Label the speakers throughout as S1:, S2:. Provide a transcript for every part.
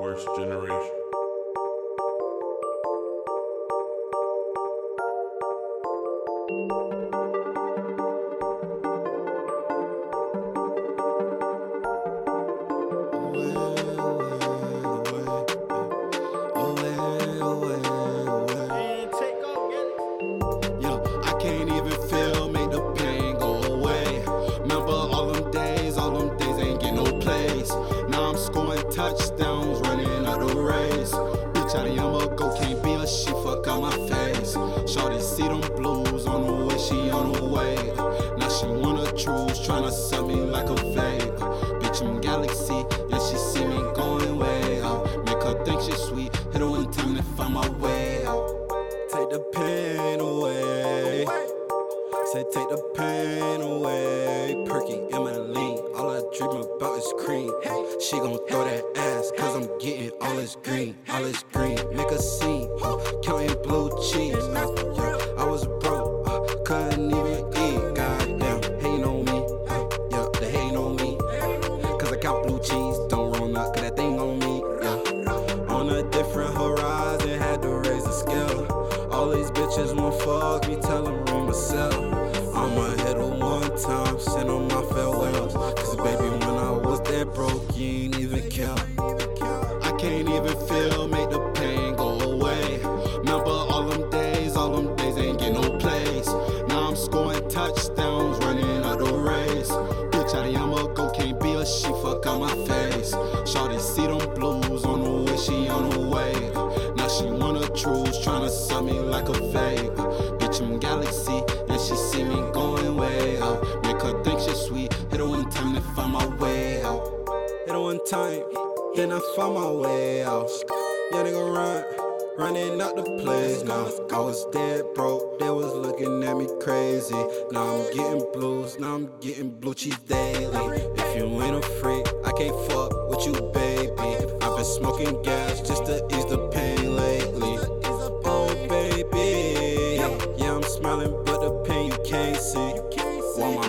S1: Worst generation.
S2: Yo, race. Bitch, out of Yama go, can't be a shit, fuck out my face. Shorty see them blues on the way, she on the way. Now she wanna choose, tryna sell me like a fade. Bitch, I'm galaxy, yeah, she see me going way out. Make her think she's sweet, hit her one time to find my way out. Take the pain away. Say take the pain away. Perky lean. All I dream about is cream. She gon' throw that I'm getting all this green. All this green. Make a scene. huh, Counting blue cheese. uh, yeah, I was broke. uh, Couldn't even eat. Goddamn. Hating on me. uh, Yeah, they hating on me. Cause I count blue cheese. Don't roll up, cause that thing on me. Yeah. On a different horizon, had to raise the scale. All these bitches won't fuck me, tell them ring myself. I'ma hit can't even feel, make the pain go away. Remember all them days, all them days ain't get no place. Now I'm scoring touchdowns, running out the race. Bitch, out of Yama go, can't be a shit, fuck out my face. Shorty see them blues on the way, she on the way. Now she wanna choose, tryna sell me like a fade. Bitch, I'm galaxy, and she see me going way out. Make her think she's sweet, hit her one time to find my way out. Hit her one time, then I found my way out. Yeah, nigga run, running out the place now. I was dead broke, they was looking at me crazy. Now I'm getting blues, now I'm getting blue cheese daily. If you ain't a freak, I can't fuck with you, baby. I've been smoking gas just to ease the pain lately. Oh, baby, yeah, I'm smiling, but the pain you can't see. While my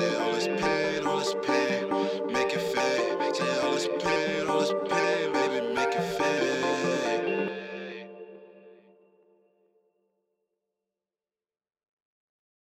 S2: Say all this pain, all this pain, make it fade. Say all this pain.